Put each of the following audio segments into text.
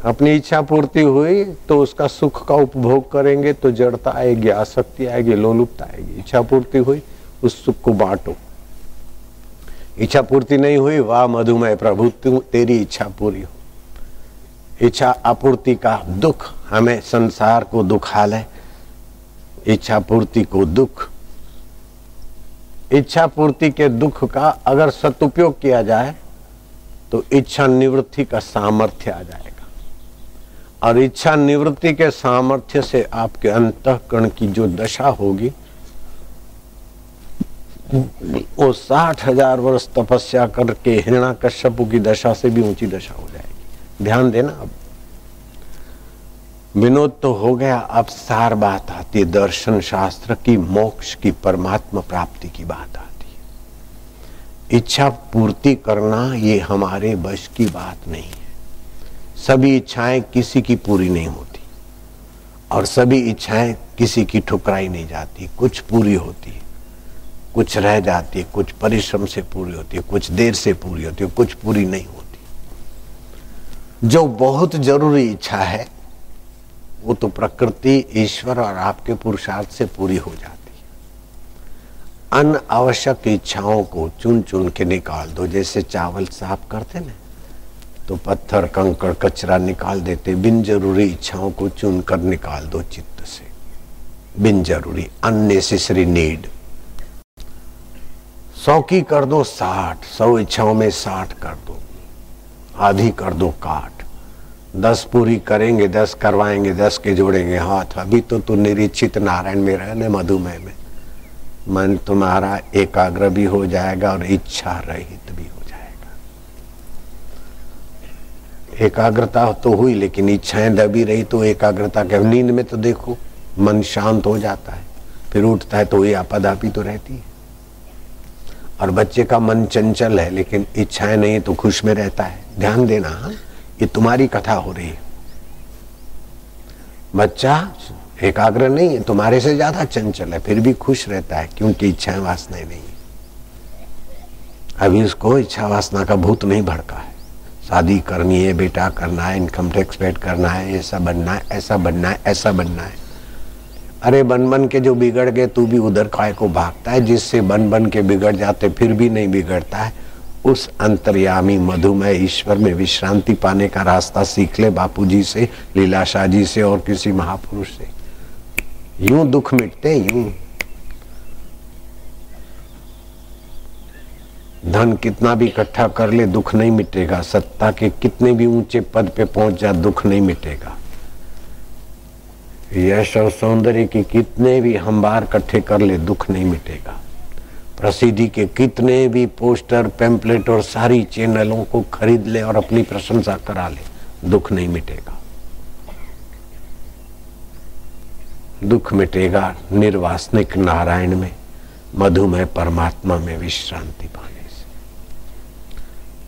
अपनी इच्छा पूर्ति हुई तो उसका सुख का उपभोग करेंगे तो जड़ता आएगी, आसक्ति आएगी, लोलुपता आएगी। इच्छा पूर्ति हुई, उस सुख को बांटो। इच्छा पूर्ति नहीं हुई, वाह मधुमेह प्रभु तेरी इच्छा पूरी हो। इच्छा आपूर्ति का दुख हमें संसार को दुखालय इच्छा पूर्ति को दुख। इच्छा पूर्ति के दुख का अगर सदुपयोग किया जाए तो इच्छा निवृत्ति का सामर्थ्य आ जाएगा। और इच्छा निवृत्ति के सामर्थ्य से आपके अंतकरण की जो दशा होगी, वो साठ हज़ार वर्ष तपस्या करके हिरणा कश्यपु की दशा से भी ऊँची दशा हो जाएगी। ध्यान देना अब। विनोद तो हो गया, अब सार बात आती है। दर्शन शास्त्र की, मोक्ष की, परमात्मा प्राप्ति की बात आती है। इच्छा पूर्ति करना ये हमारे बश की बात नहीं सभी इच्छाएँ किसी की पूरी नहीं होती और सभी इच्छाएँ किसी की ठुकराई नहीं जाती। कुछ पूरी होती है, कुछ रह जाती है, कुछ परिश्रम से पूरी होती है, कुछ देर से पूरी होती है, कुछ पूरी नहीं होती। जो बहुत ज़रूरी इच्छा है, वो तो प्रकृति, ईश्वर और आपके पुरुषार्थ से पूरी हो जाती है। अन आवश्यक इच्छाओं को चुन चुन के निकाल दो, जैसे चावल साफ़ करते ना। तो पत्थर, कंकड़, कचरा निकाल देते। बिन ज़रूरी इच्छाओं को चुन कर निकाल दो चित्त से। बिन ज़रूरी अननेसेसरी नीड सौ की कर दो साठ, सौ इच्छाओं में साठ कर दो। आधी कर दो काट। दस पूरी करेंगे, दस करवाएँगे, दस के जोड़ेंगे हाथ। अभी तो तू निरीक्षित नारायण में रहने, मधुमेह में। मन तुम्हारा एकाग्र भी हो जाएगा और इच्छा रहित भी हो जाएगा एकाग्रता तो हुई, लेकिन इच्छाएँ दबी रही तो एकाग्रता के नींद में तो देखो, मन शांत हो जाता है। फिर उठता है तो ये आपदापी तो रहती है। और बच्चे का मन चंचल है, लेकिन इच्छाएँ नहीं तो खुश में रहता है। ध्यान देना हाँ ये तुम्हारी कथा हो रही है। बच्चा एकाग्र नहीं है, तुम्हारे से ज़्यादा चंचल है, फिर भी खुश रहता है, क्योंकि इच्छाएँ वासनाएँ नहीं अभी उसको इच्छा वासना का भूत नहीं भड़का है। शादी करनी है, बेटा करना है इनकम टैक्स पेड करना है, ऐसा बनना है, ऐसा बनना है, ऐसा बनना है। अरे बन बन के जो बिगड़ गए, तू भी उधर खाए को भागता है, जिससे बन बन के बिगड़ जाते, फिर भी नहीं बिगड़ता है। उस अंतर्यामी मधुमय ईश्वर में विश्रांति पाने का रास्ता सीख ले बापू जी से, लीलाशाह जी से और किसी महापुरुष से। यूँ दुख मिटते यूँ। धन कितना भी इकट्ठा कर ले, दुख नहीं मिटेगा। सत्ता के कितने भी ऊँचे पद पे पहुँच जा, दुख नहीं मिटेगा। यश और सौंदर्य की कितने भी हम बार इकट्ठे कर ले, दुख नहीं मिटेगा। प्रसिद्धि के कितने भी पोस्टर, पेम्पलेट और सारी चैनलों को खरीद ले और अपनी प्रशंसा करा ले, दुख नहीं मिटेगा। दुख मिटेगा निर्वासनिक नारायण में मधुमय परमात्मा में विश्रांति पाने।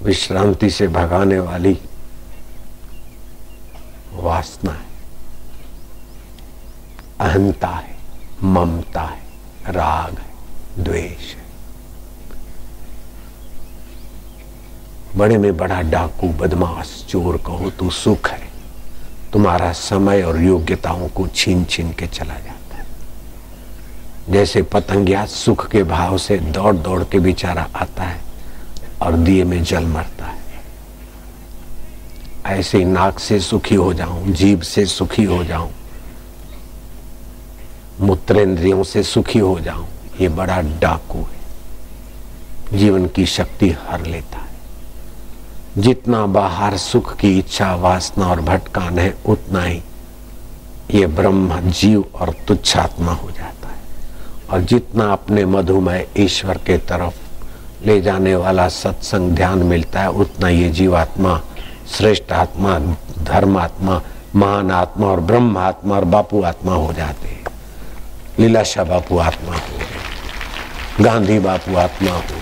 विश्रांति से भगाने वाली वासना है। अहंता है, ममता है, राग है, द्वेष है। बड़े में बड़ा डाकू, बदमाश, चोर कहो तो सुख है। तुम्हारा समय और योग्यताओं को छीन छीन के चला जाता है। जैसे पतंगिया सुख के भाव से दौड़ दौड़ के बेचारा आता है और दिए में जल मरता है। ऐसे ही नाक से सुखी हो जाऊँ, जीभ से सुखी हो जाऊँ, मूत्रेंद्रियों से सुखी हो जाऊँ, ये बड़ा डाकू है। जीवन की शक्ति हर लेता है। जितना बाहर सुख की इच्छा, वासना और भटकान है, उतना ही ये ब्रह्म, जीव और तुच्छात्मा हो जाता है। और जितना अपने मधुमय ईश्वर के तरफ़ ले जाने वाला सत्संग ध्यान मिलता है, उतना ये जीवात्मा, श्रेष्ठ आत्मा, धर्म आत्मा, महान आत्मा और ब्रह्म आत्मा और बापू आत्मा हो जाते हैं। लीलाशाह बापू आत्मा हो गए, गांधी बापू आत्मा हो गए।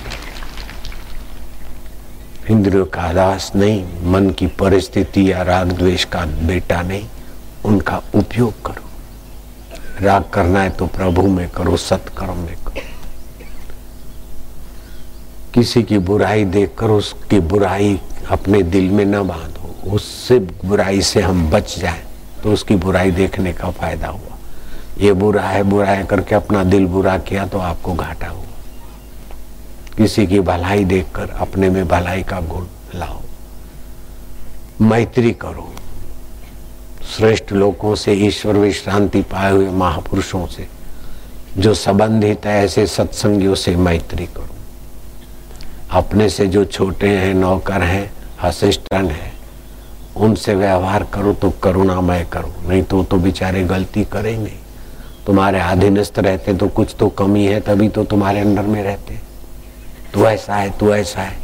इंद्रियों का दास नहीं, मन की परिस्थिति या राग द्वेष का बेटा नहीं, उनका उपयोग करो। राग करना है तो प्रभु में करो, सत्कर्म में करो। किसी की बुराई देखकर उसकी बुराई अपने दिल में न बांधो, उससे बुराई से हम बच जाए तो उसकी बुराई देखने का फ़ायदा हुआ। ये बुरा है बुरा है करके अपना दिल बुरा किया तो आपको घाटा हुआ। किसी की भलाई देखकर अपने में भलाई का गुण लाओ। मैत्री करो। श्रेष्ठ लोगों से, ईश्वर विश्रांति पाए हुए महापुरुषों से, जो संबंधित है, ऐसे सत्संगियों से मैत्री करो। अपने से जो छोटे हैं, नौकर हैं, असिस्टेंट हैं, उनसे व्यवहार करो तो करुणामय करो, नहीं तो तो बेचारे गलती करे नहीं तुम्हारे अधीनस्थ रहते तो कुछ तो कमी है, तभी तो तुम्हारे अंडर में रहते। तू ऐसा है, तू ऐसा है।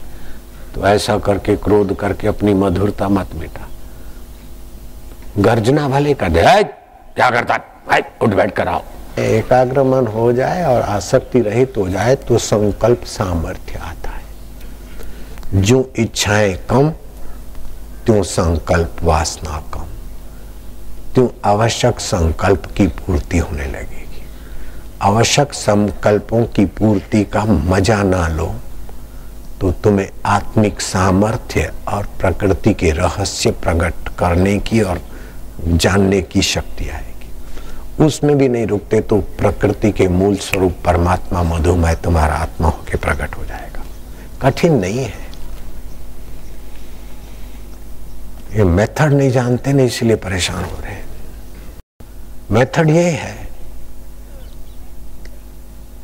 तो ऐसा करके, क्रोध करके अपनी मधुरता मत मिटा। गर्जना भले कर दे क्या करता है? उठ बैठ कर आओ। एकाग्र मन हो जाए और आसक्ति रहित हो जाए तो संकल्प सामर्थ्य आता। है जो इच्छाएँ कम, त्यों संकल्प वासना कम। त्यों आवश्यक संकल्प की पूर्ति होने लगेगी। आवश्यक संकल्पों की पूर्ति का मज़ा ना लो तो तुम्हें आत्मिक सामर्थ्य और प्रकृति के रहस्य प्रकट करने की और जानने की शक्ति आएगी। उसमें भी नहीं रुकते तो प्रकृति के मूल स्वरूप परमात्मा मधुमय तुम्हारा आत्मा होकर प्रकट हो जाएगा। कठिन नहीं है। ये मेथड नहीं जानते, नहीं इसलिए परेशान हो रहे हैं। मेथड ये है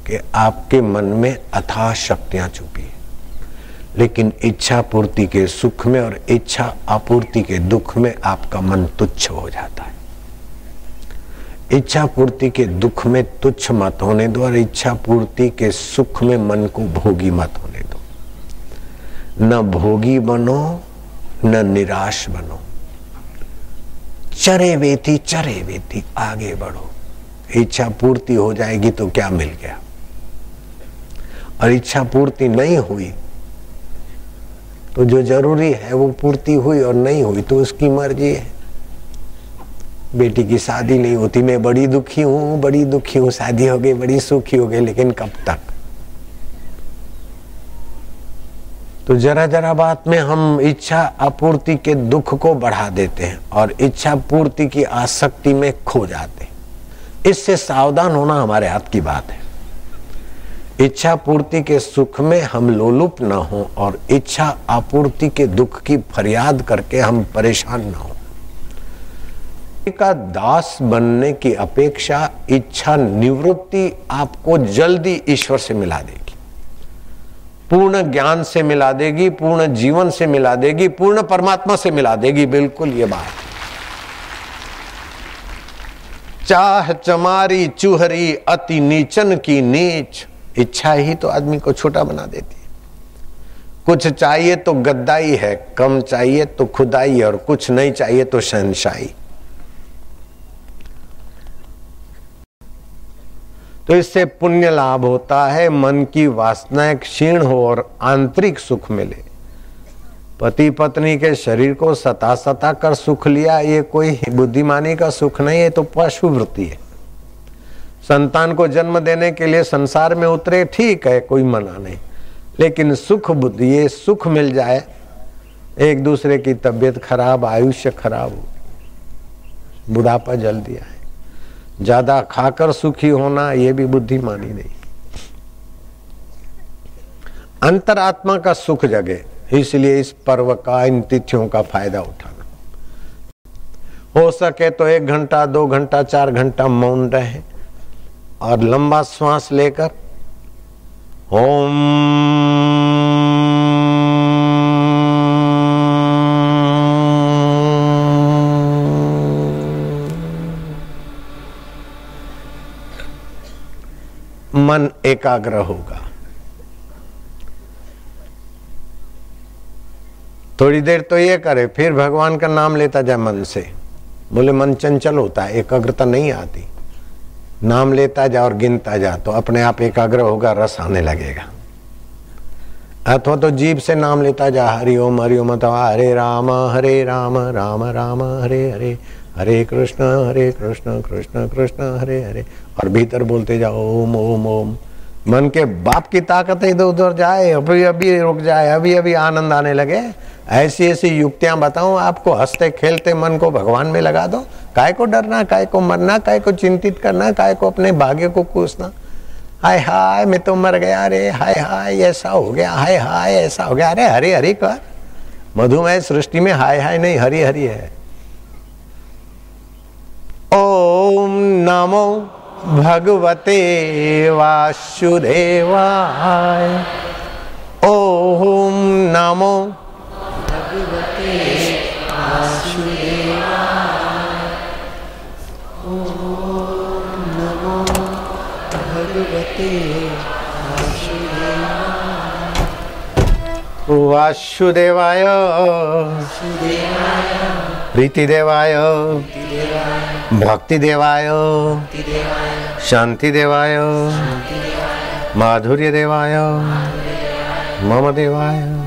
कि आपके मन में अथाह शक्तियाँ छुपी लेकिन इच्छा पूर्ति के सुख में और इच्छा आपूर्ति के दुख में आपका मन तुच्छ हो जाता है। इच्छा पूर्ति के दुख में तुच्छ मत होने दो और इच्छा पूर्ति के सुख में मन को भोगी मत होने दो। न भोगी बनो न निराश बनो। चरे वेती चरे वेती आगे बढ़ो। इच्छा पूर्ति हो जाएगी तो क्या मिल गया? और इच्छा पूर्ति नहीं हुई तो जो ज़रूरी है वो पूर्ति हुई और नहीं हुई तो उसकी मर्ज़ी है। बेटी की शादी नहीं होती, मैं बड़ी दुखी हूँ, बड़ी दुखी हूँ, शादी हो गई, बड़ी सुखी हो गई, लेकिन कब तक? तो जरा जरा बात में हम इच्छा आपूर्ति के दुख को बढ़ा देते हैं और इच्छा पूर्ति की आसक्ति में खो जाते हैं। इससे सावधान होना हमारे हाथ की बात है। इच्छा पूर्ति के सुख में हम लोलुप न हो और इच्छा आपूर्ति के दुख की फरियाद करके हम परेशान न हो। का दास बनने की अपेक्षा इच्छा निवृत्ति आपको जल्दी ईश्वर से मिला देगी। पूर्ण ज्ञान से मिला देगी, पूर्ण जीवन से मिला देगी, पूर्ण परमात्मा से मिला देगी, बिल्कुल ये बात। चाह चमारी, चूहरी, अति नीचन की नीच। इच्छा ही तो आदमी को छोटा बना देती है। कुछ चाहिए तो गद्दाई है, कम चाहिए तो खुदाई है और कुछ नहीं चाहिए तो शहनशाही। तो इससे पुण्य लाभ होता है, मन की वासनाएँ क्षीण हो और आंतरिक सुख मिले। पति पत्नी के शरीर को सता सता कर सुख लिया, ये कोई बुद्धिमानी का सुख नहीं है तो पशु वृत्ति है। संतान को जन्म देने के लिए संसार में उतरे, ठीक है, कोई मना नहीं। लेकिन सुख बुद्धि, ये सुख मिल जाए, एक दूसरे की तबीयत खराब, आयुष्य खराब हो, बुढ़ापा जल्दी आए। ज़्यादा खाकर सुखी होना यह भी बुद्धिमानी नहीं। अंतरात्मा का सुख जगे, इसलिए इस पर्व का, इन तिथियों का फ़ायदा उठाना। हो सके तो एक घंटा, दो घंटा, चार घंटा मौन रहे और लंबा श्वास लेकर, ओम मन एकाग्र होगा। थोड़ी देर तो ये करे, फिर भगवान का नाम लेता जाए मन से। बोले, मन चंचल होता है, एकाग्रता नहीं आती। नाम लेता जा और गिनता जा तो अपने आप एकाग्र होगा, रस आने लगेगा। अथवा तो जीव से नाम लेता जा हरिओम हरिओम अथवा हरे राम हरे राम राम राम, हरे हरे। हरे कृष्ण हरे कृष्ण कृष्ण कृष्ण, हरे हरे। और भीतर बोलते जाओ, ओम ओम ओम। मन के बाप की ताकत इधर उधर जाए, अभी अभी रुक जाए, अभी अभी आनंद आने लगे। ऐसी ऐसी युक्तियाँ बताऊँ, आपको हँसते, खेलते मन को भगवान में लगा दो। काय को डरना, काय को मरना, काय को चिंतित करना, काय को अपने भाग्य को कूसना। हाय हाय, मैं तो मर गया अरे हाय हाय, ऐसा हो गया, हाय हाय, ऐसा हो गया। अरे, हरे, हरी कर। मधुमेह सृष्टि में हाय हाय नहीं, हरी हरी है। ओम नमो भगवते वासुदेवाय। ओम नमो भगवते वासुदेवाय। ओम भक्ति देवाय शांति देवाय माधुर्य देवाय मम देवाय।